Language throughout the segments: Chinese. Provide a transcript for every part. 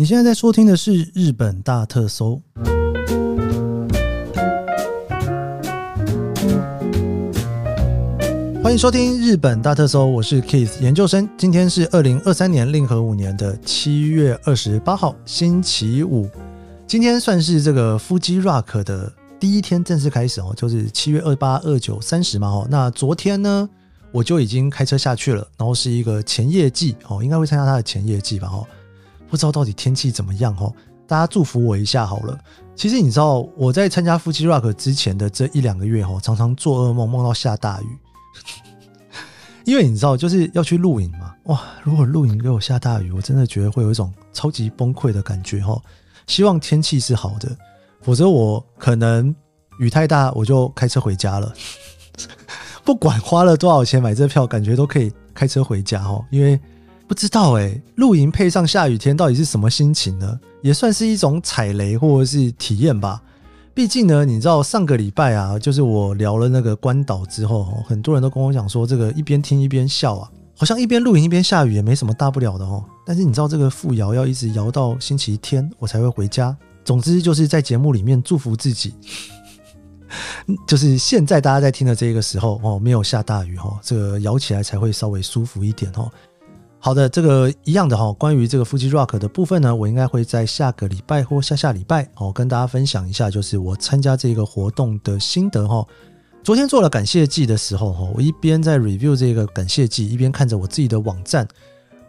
你现在在收听的是《日本大特搜》，欢迎收听《日本大特搜》，我是 Keith 研究生。今天是二零二三年令和五年的七月二十八号，星期五。今天算是这个夫妻 Rock 的第一天正式开始哦，就是七月二八、二九、三十嘛哦。那昨天呢，我就已经开车下去了，然后是一个前夜祭哦，应该会参加他的前夜祭吧哦。不知道到底天气怎么样哦，大家祝福我一下好了。其实你知道我在参加夫妻 Rock 之前的这一两个月哦，常常做噩梦，梦到下大雨。因为你知道就是要去露营嘛，哇！如果露营给我下大雨，我真的觉得会有一种超级崩溃的感觉哦。希望天气是好的，否则我可能雨太大，我就开车回家了。不管花了多少钱买这票，感觉都可以开车回家哦，因为。不知道哎，露营配上下雨天到底是什么心情呢？也算是一种踩雷或者是体验吧。毕竟呢，你知道上个礼拜啊，就是我聊了那个关岛之后，很多人都跟我讲说，这个一边听一边笑啊，好像一边露营一边下雨也没什么大不了的哦。但是你知道这个复摇要一直摇到星期天我才会回家。总之就是在节目里面祝福自己，就是现在大家在听的这个时候哦，没有下大雨哦，这个摇起来才会稍微舒服一点哦。好的，这个一样的哈，关于这个夫妻 rock 的部分呢，我应该会在下个礼拜或下下礼拜哦，跟大家分享一下，就是我参加这个活动的心得哈。昨天做了感谢祭的时候哈，我一边在 review 这个感谢祭，一边看着我自己的网站。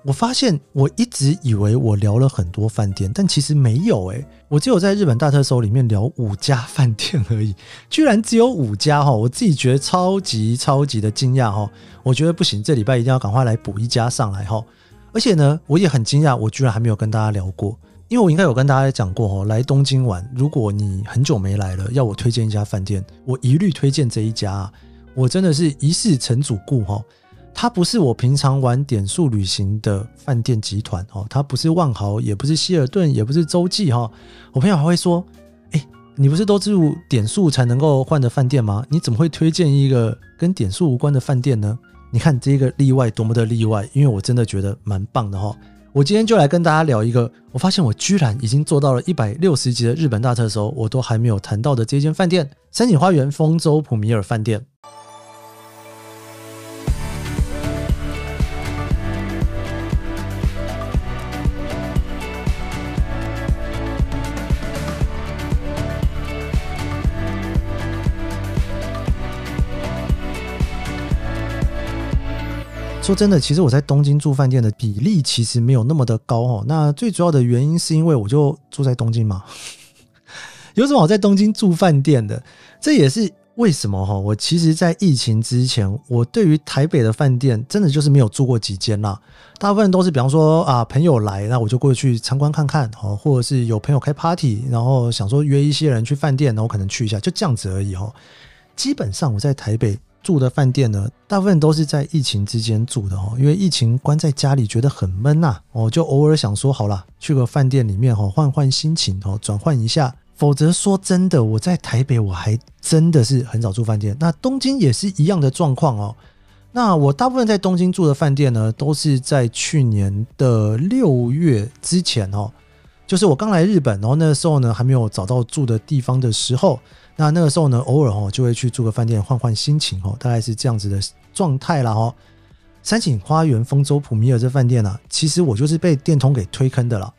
我发现我一直以为我聊了很多饭店，但其实没有诶，我只有在日本大特搜里面聊五家饭店而已，居然只有五家哈！我自己觉得超级超级的惊讶哈！我觉得不行，这礼拜一定要赶快来补一家上来哈！而且呢，我也很惊讶，我居然还没有跟大家聊过，因为我应该有跟大家讲过哦，来东京玩，如果你很久没来了，要我推荐一家饭店，我一律推荐这一家，我真的是一世成主顾哈！它不是我平常玩点数旅行的饭店集团哦，它不是万豪，也不是希尔顿，也不是洲际哈。我朋友还会说：“哎，你不是都住点数才能够换的饭店吗？你怎么会推荐一个跟点数无关的饭店呢？”你看这个例外多么的例外，因为我真的觉得蛮棒的哈。我今天就来跟大家聊一个，我发现我居然已经做到了一百六十集的日本大特搜，我都还没有谈到的这间饭店——山景花园丰州普米尔饭店。说真的，其实我在东京住饭店的比例其实没有那么的高哦。那最主要的原因是因为我就住在东京嘛，有什么好在东京住饭店的？这也是为什么哈。我其实，在疫情之前，我对于台北的饭店真的就是没有住过几间啦。大部分都是比方说啊，朋友来，那我就过去参观看看哦，或者是有朋友开 party，然后想说约一些人去饭店，然后可能去一下，就这样子而已哦。基本上我在台北。住的饭店呢，大部分都是在疫情之间住的哦，因为疫情关在家里觉得很闷呐，我就偶尔想说好了，去个饭店里面哦，换换心情哦，转换一下。否则说真的，我在台北我还真的是很少住饭店。那东京也是一样的状况哦。那我大部分在东京住的饭店呢，都是在去年的六月之前哦，就是我刚来日本，然后那个时候呢还没有找到住的地方的时候。那那个时候呢，偶尔哦就会去住个饭店换换心情哦，大概是这样子的状态了哦。三井花园丰州普米尔这饭店呢，其实我就是被电通给推坑的了。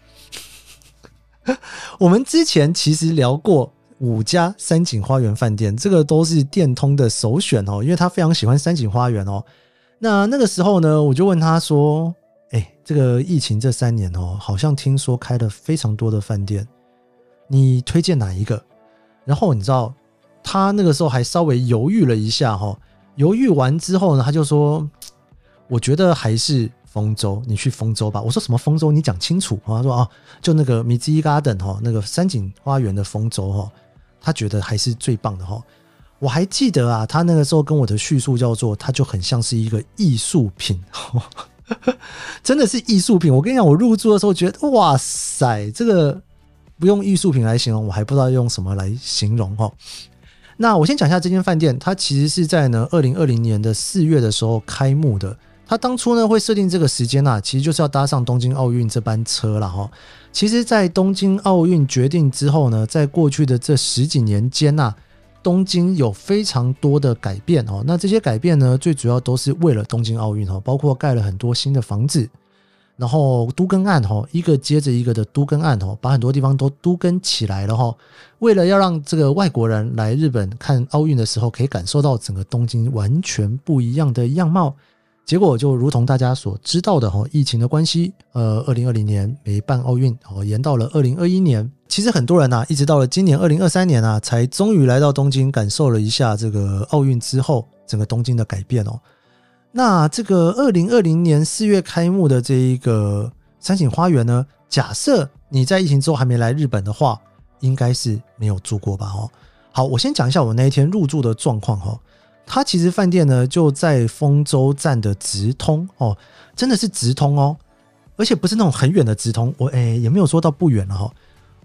我们之前其实聊过五家三井花园饭店，这个都是电通的首选哦，因为他非常喜欢三井花园哦。那那个时候呢，我就问他说：“哎，这个疫情这三年哦，好像听说开了非常多的饭店，你推荐哪一个？”然后你知道，他那个时候还稍微犹豫了一下哈，犹豫完之后呢，他就说：“我觉得还是丰州，你去丰州吧。”我说：“什么丰州？你讲清楚。”他说：“啊，就那个米兹伊 garden 哈，那个山景花园的丰州哈，他觉得还是最棒的哈。”我还记得啊，他那个时候跟我的叙述叫做，他就很像是一个艺术品，真的是艺术品。我跟你讲，我入住的时候觉得，哇塞，这个。不用艺术品来形容，我还不知道用什么来形容哈。那我先讲一下这间饭店，它其实是在呢二零二零年的四月的时候开幕的。它当初呢会设定这个时间啊，其实就是要搭上东京奥运这班车了哈。其实，在东京奥运决定之后呢，在过去的这十几年间呐，东京有非常多的改变哦。那这些改变呢，最主要都是为了东京奥运哦，包括盖了很多新的房子，然后都更案哦，一个接着一个的都更案哦，把很多地方都都更起来了哈。为了要让这个外国人来日本看奥运的时候，可以感受到整个东京完全不一样的样貌。结果就如同大家所知道的哈，疫情的关系，呃，二零二零年没办奥运，哦，延到了二零二一年。其实很多人呐，一直到了今年二零二三年啊，才终于来到东京，感受了一下这个奥运之后整个东京的改变哦。那这个二零二零年四月开幕的这一个三井花园呢，假设你在疫情之后还没来日本的话，应该是没有住过吧？哦，好，我先讲一下我那一天入住的状况哈。它其实饭店呢就在丰州站的直通哦，真的是直通哦，而且不是那种很远的直通，我哎也没有说到不远了哈。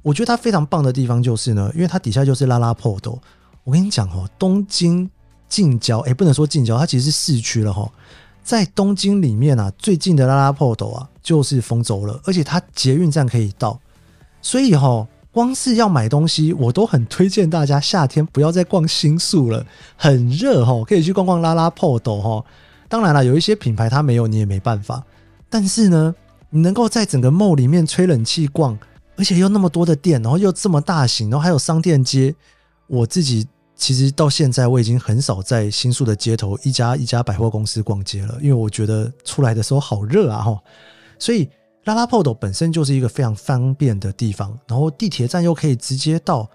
我觉得它非常棒的地方就是呢，因为它底下就是拉拉破斗。我跟你讲哦，东京近郊哎不能说近郊，它其实是市区了哈。在东京里面啊，最近的拉拉破斗啊就是丰州了，而且它捷运站可以到，所以哈。光是要买东西，我都很推荐大家夏天不要再逛新宿了，很热哈，可以去逛逛拉拉破斗哈。当然了，有一些品牌它没有，你也没办法。但是呢，你能够在整个 mall 里面吹冷气逛，而且又那么多的店，然后又这么大型，然后还有商店街。我自己其实到现在我已经很少在新宿的街头一家一家百货公司逛街了，因为我觉得出来的时候好热啊哈，所以。拉拉破斗本身就是一个非常方便的地方，然后地铁站又可以直接到。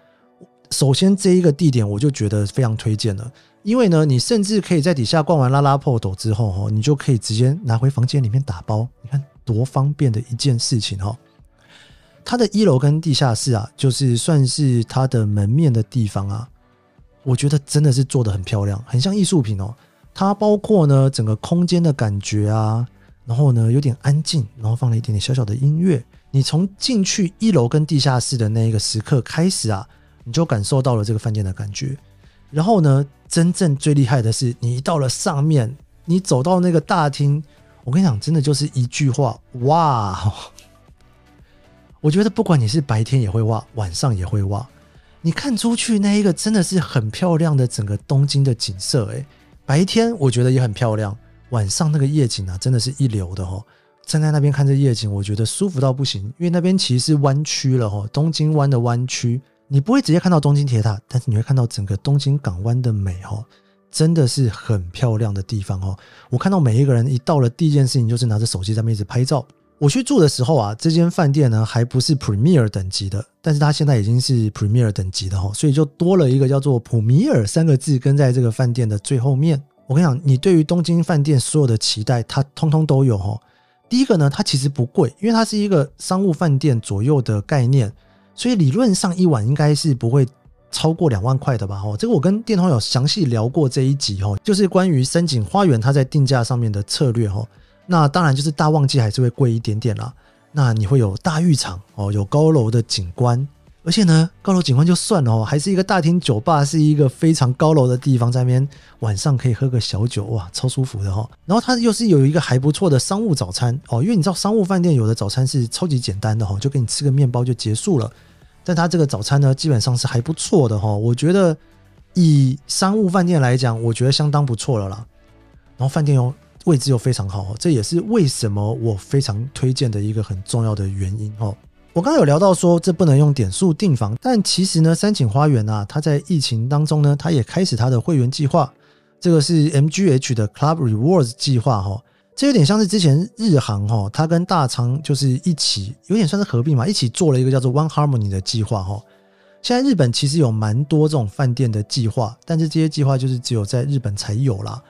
首先这一个地点我就觉得非常推荐了，因为呢，你甚至可以在底下逛完拉拉破斗之后，哈，你就可以直接拿回房间里面打包。你看多方便的一件事情哈！它的一楼跟地下室啊，就是算是它的门面的地方啊，我觉得真的是做的很漂亮，很像艺术品哦。它包括呢整个空间的感觉啊。然后呢，有点安静，然后放了一点点小小的音乐。你从进去一楼跟地下室的那一个时刻开始啊，你就感受到了这个饭店的感觉。然后呢，真正最厉害的是，你到了上面，你走到那个大厅，我跟你讲，真的就是一句话，哇！我觉得不管你是白天也会哇，晚上也会哇。你看出去那一个真的是很漂亮的整个东京的景色，诶，白天我觉得也很漂亮。晚上那个夜景啊，真的是一流的哈！站在那边看这夜景，我觉得舒服到不行。因为那边其实是湾区了哈，东京湾的湾区，你不会直接看到东京铁塔，但是你会看到整个东京港湾的美哈，真的是很漂亮的地方哦。我看到每一个人一到了第一件事情就是拿着手机在那边一直拍照。我去住的时候啊，这间饭店呢还不是 Premier 等级的，但是它现在已经是 Premier 等级的哈，所以就多了一个叫做普米尔三个字跟在这个饭店的最后面。我跟你讲，你对于东京饭店所有的期待，它通通都有哈。第一个呢，它其实不贵，因为它是一个商务饭店左右的概念，所以理论上一晚应该是不会超过两万块的吧？哈，这个我跟电通有详细聊过这一集哈，就是关于深井花园它在定价上面的策略哈。那当然就是大旺季还是会贵一点点啦。那你会有大浴场哦，有高楼的景观。而且呢，高楼景观就算了哦，还是一个大厅酒吧，是一个非常高楼的地方，在那边晚上可以喝个小酒，哇，超舒服的哈。然后它又是有一个还不错的商务早餐哦，因为你知道商务饭店有的早餐是超级简单的哈，就给你吃个面包就结束了。但它这个早餐呢，基本上是还不错的哈，我觉得以商务饭店来讲，我觉得相当不错了啦。然后饭店又位置又非常好，这也是为什么我非常推荐的一个很重要的原因哦。我刚刚有聊到说这不能用点数订房，但其实呢，三井花园啊，它在疫情当中呢，它也开始它的会员计划，这个是 MGH 的 Club Rewards 计划哈，这有点像是之前日航哈，它跟大仓就是一起有点算是合并嘛，一起做了一个叫做 One Harmony 的计划哈。现在日本其实有蛮多这种饭店的计划，但是这些计划就是只有在日本才有啦。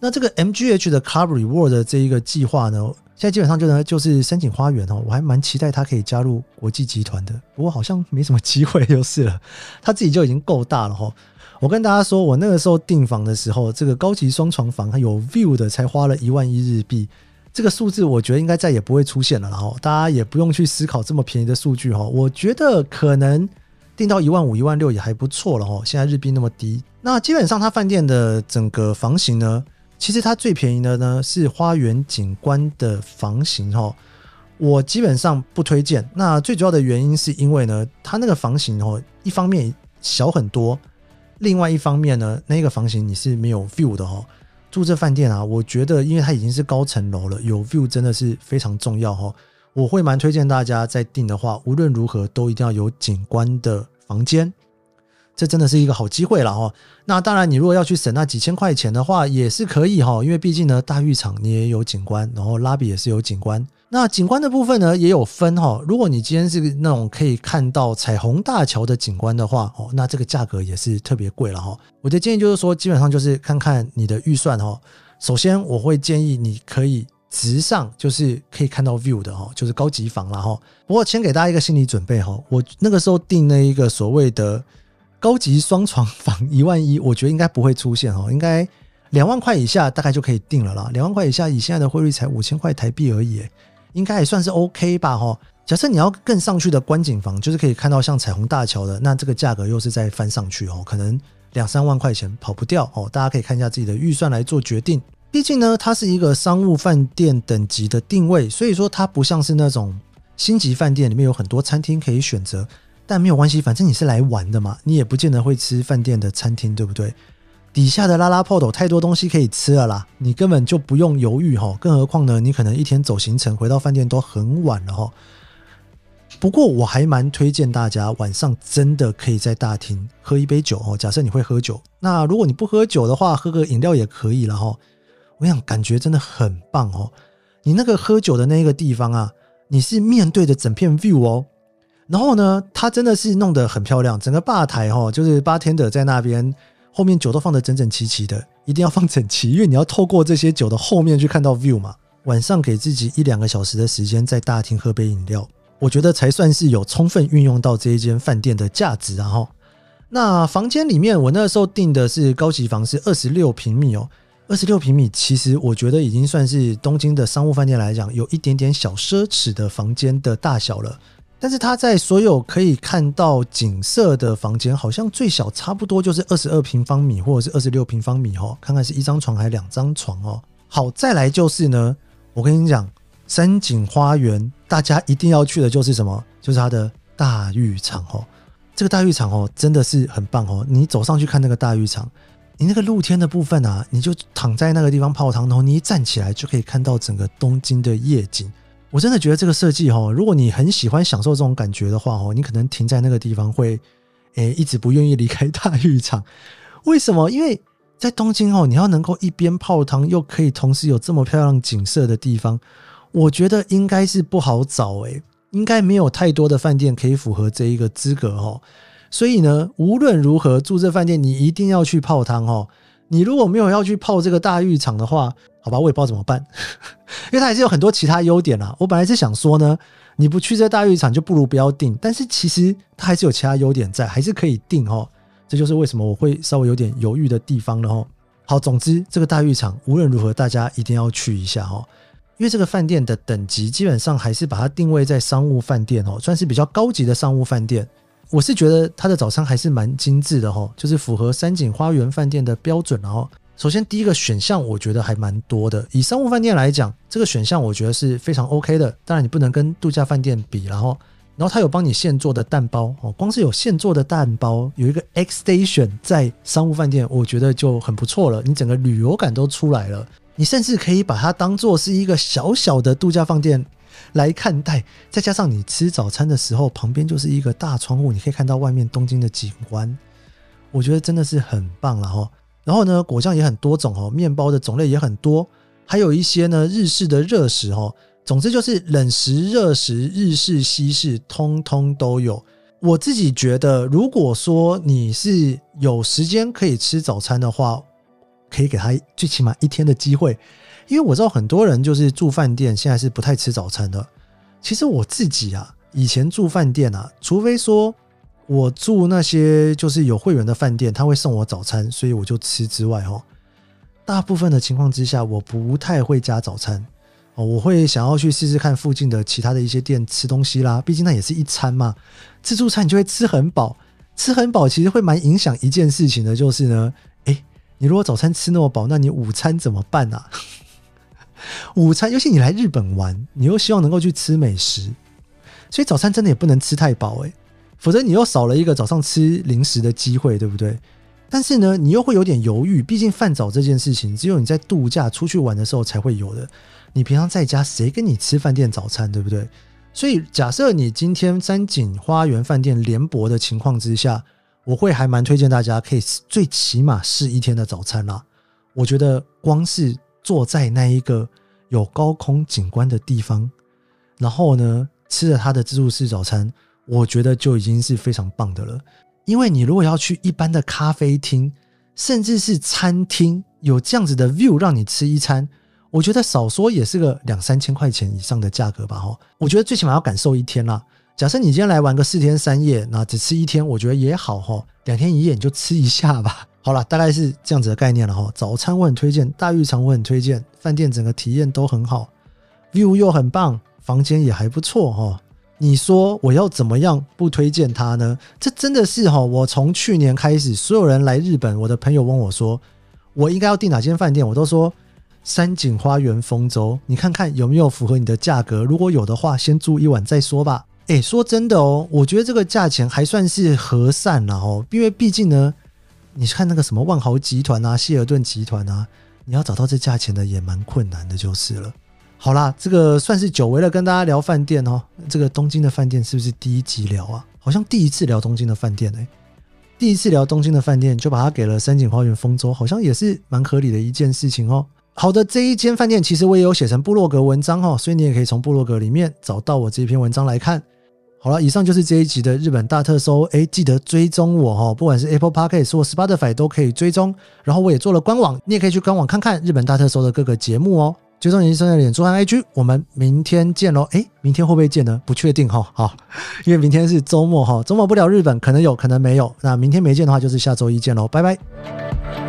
那这个 MGH 的 Club Rewards 这一个计划呢？现在基本上就呢，就是申请花园哦，我还蛮期待他可以加入国际集团的，不过好像没什么机会就是了。他自己就已经够大了哈。我跟大家说，我那个时候订房的时候，这个高级双床房还有 view 的，才花了一万一日币。这个数字我觉得应该再也不会出现了，然后大家也不用去思考这么便宜的数据哈。我觉得可能订到一万五、一万六也还不错了哈。现在日币那么低，那基本上他饭店的整个房型呢？其实它最便宜的呢是花园景观的房型哈，我基本上不推荐。那最主要的原因是因为呢，它那个房型哦，一方面小很多，另外一方面呢，那个房型你是没有 view 的哦。住这饭店啊，我觉得因为它已经是高层楼了，有 view 真的是非常重要哈。我会蛮推荐大家在订的话，无论如何都一定要有景观的房间。这真的是一个好机会了哈。那当然，你如果要去省那几千块钱的话，也是可以哈。因为毕竟呢，大浴场你也有景观，然后拉比也是有景观。那景观的部分呢，也有分哈。如果你今天是那种可以看到彩虹大桥的景观的话，哦，那这个价格也是特别贵了哈。我的建议就是说，基本上就是看看你的预算哈。首先，我会建议你可以直上，就是可以看到 view 的哈，就是高级房了哈。不过，先给大家一个心理准备哈。我那个时候订那一个所谓的。高级双床房一万一，我觉得应该不会出现哦，应该两万块以下大概就可以定了啦。两万块以下，以现在的汇率才五千块台币而已，应该也算是 OK 吧哈。假设你要更上去的观景房，就是可以看到像彩虹大桥的，那这个价格又是再翻上去哦，可能两三万块钱跑不掉哦。大家可以看一下自己的预算来做决定。毕竟呢，它是一个商务饭店等级的定位，所以说它不像是那种星级饭店里面有很多餐厅可以选择。但没有关系，反正你是来玩的嘛，你也不见得会吃饭店的餐厅，对不对？底下的拉拉破斗太多东西可以吃了啦，你根本就不用犹豫哈。更何况呢，你可能一天走行程回到饭店都很晚了哈。不过我还蛮推荐大家晚上真的可以在大厅喝一杯酒哦。假设你会喝酒，那如果你不喝酒的话，喝个饮料也可以了哈。我想感觉真的很棒哦。你那个喝酒的那个地方啊，你是面对着整片 view 哦。然后呢，它真的是弄得很漂亮，整个吧台哈，就是八天的在那边，后面酒都放得整整齐齐的，一定要放整齐，因为你要透过这些酒的后面去看到 view 嘛。晚上给自己一两个小时的时间在大厅喝杯饮料，我觉得才算是有充分运用到这一间饭店的价值啊哈。那房间里面，我那时候订的是高级房，是二十六平米哦，二十六平米其实我觉得已经算是东京的商务饭店来讲，有一点点小奢侈的房间的大小了。但是它在所有可以看到景色的房间，好像最小差不多就是二十二平方米或者是二十六平方米哦。看看是一张床还是两张床哦。好，再来就是呢，我跟你讲，山景花园大家一定要去的就是什么？就是它的大浴场哦。这个大浴场哦，真的是很棒哦。你走上去看那个大浴场，你那个露天的部分啊，你就躺在那个地方泡汤，然后你一站起来就可以看到整个东京的夜景。我真的觉得这个设计哈，如果你很喜欢享受这种感觉的话哦，你可能停在那个地方会，诶，一直不愿意离开大浴场。为什么？因为在东京哦，你要能够一边泡汤，又可以同时有这么漂亮景色的地方，我觉得应该是不好找诶，应该没有太多的饭店可以符合这一个资格哦。所以呢，无论如何住这饭店，你一定要去泡汤哦。你如果没有要去泡这个大浴场的话，好吧，我也不知道怎么办，因为它还是有很多其他优点啦。我本来是想说呢，你不去这大浴场就不如不要订，但是其实它还是有其他优点在，还是可以订哦。这就是为什么我会稍微有点犹豫的地方了哦。好，总之这个大浴场无论如何大家一定要去一下哦，因为这个饭店的等级基本上还是把它定位在商务饭店哦，算是比较高级的商务饭店。我是觉得它的早餐还是蛮精致的哈，就是符合三井花园饭店的标准。哦，首先第一个选项我觉得还蛮多的。以商务饭店来讲，这个选项我觉得是非常 OK 的。当然你不能跟度假饭店比，然后，然后它有帮你现做的蛋包哦，光是有现做的蛋包，有一个 X Station 在商务饭店，我觉得就很不错了。你整个旅游感都出来了，你甚至可以把它当做是一个小小的度假饭店。来看待，再加上你吃早餐的时候，旁边就是一个大窗户，你可以看到外面东京的景观，我觉得真的是很棒了哈。然后呢，果酱也很多种哦，面包的种类也很多，还有一些呢日式的热食哦。总之就是冷食、热食、日式、西式，通通都有。我自己觉得，如果说你是有时间可以吃早餐的话，可以给他最起码一天的机会。因为我知道很多人就是住饭店，现在是不太吃早餐的。其实我自己啊，以前住饭店啊，除非说我住那些就是有会员的饭店，他会送我早餐，所以我就吃之外，哦，大部分的情况之下，我不太会加早餐哦。我会想要去试试看附近的其他的一些店吃东西啦，毕竟那也是一餐嘛。自助餐你就会吃很饱，吃很饱其实会蛮影响一件事情的，就是呢，诶，你如果早餐吃那么饱，那你午餐怎么办啊？午餐，尤其你来日本玩，你又希望能够去吃美食，所以早餐真的也不能吃太饱诶，否则你又少了一个早上吃零食的机会，对不对？但是呢，你又会有点犹豫，毕竟饭早这件事情，只有你在度假出去玩的时候才会有的。你平常在家，谁跟你吃饭店早餐，对不对？所以假设你今天三井花园饭店联博的情况之下，我会还蛮推荐大家可以最起码试一天的早餐啦。我觉得光是坐在那一个有高空景观的地方，然后呢吃了他的自助式早餐，我觉得就已经是非常棒的了。因为你如果要去一般的咖啡厅，甚至是餐厅，有这样子的 view 让你吃一餐，我觉得少说也是个两三千块钱以上的价格吧，哈。我觉得最起码要感受一天啦。假设你今天来玩个四天三夜，那只吃一天，我觉得也好，哈。两天一夜你就吃一下吧。好了，大概是这样子的概念了，哈。早餐我很推荐，大浴场我很推荐，饭店整个体验都很好，view 又很棒，房间也还不错，哈。你说我要怎么样不推荐他呢？这真的是哈，我从去年开始，所有人来日本，我的朋友问我说，我应该要订哪间饭店，我都说山景花园丰州，你看看有没有符合你的价格，如果有的话，先住一晚再说吧。诶，说真的哦，我觉得这个价钱还算是和善了哦，因为毕竟呢，你看那个什么万豪集团啊、希尔顿集团啊，你要找到这价钱的也蛮困难的，就是了。好啦，这个算是久违了，跟大家聊饭店哦。这个东京的饭店是不是第一集聊啊？好像第一次聊东京的饭店哎，第一次聊东京的饭店就把它给了三井花园丰州，好像也是蛮合理的一件事情哦。好的，这一间饭店其实我也有写成部落格文章哦，所以你也可以从部落格里面找到我这篇文章来看。好了，以上就是这一集的日本大特搜，哎，记得追踪我哈，不管是 Apple Podcast 或 Spotify 都可以追踪。然后我也做了官网，你也可以去官网看看日本大特搜的各个节目哦。最重要是的脸珠和 IG，我们明天见喽！哎，明天会不会见呢？不确定哈。好，因为明天是周末哈，周末不了日本，可能有可能没有。那明天没见的话，就是下周一见喽，拜拜。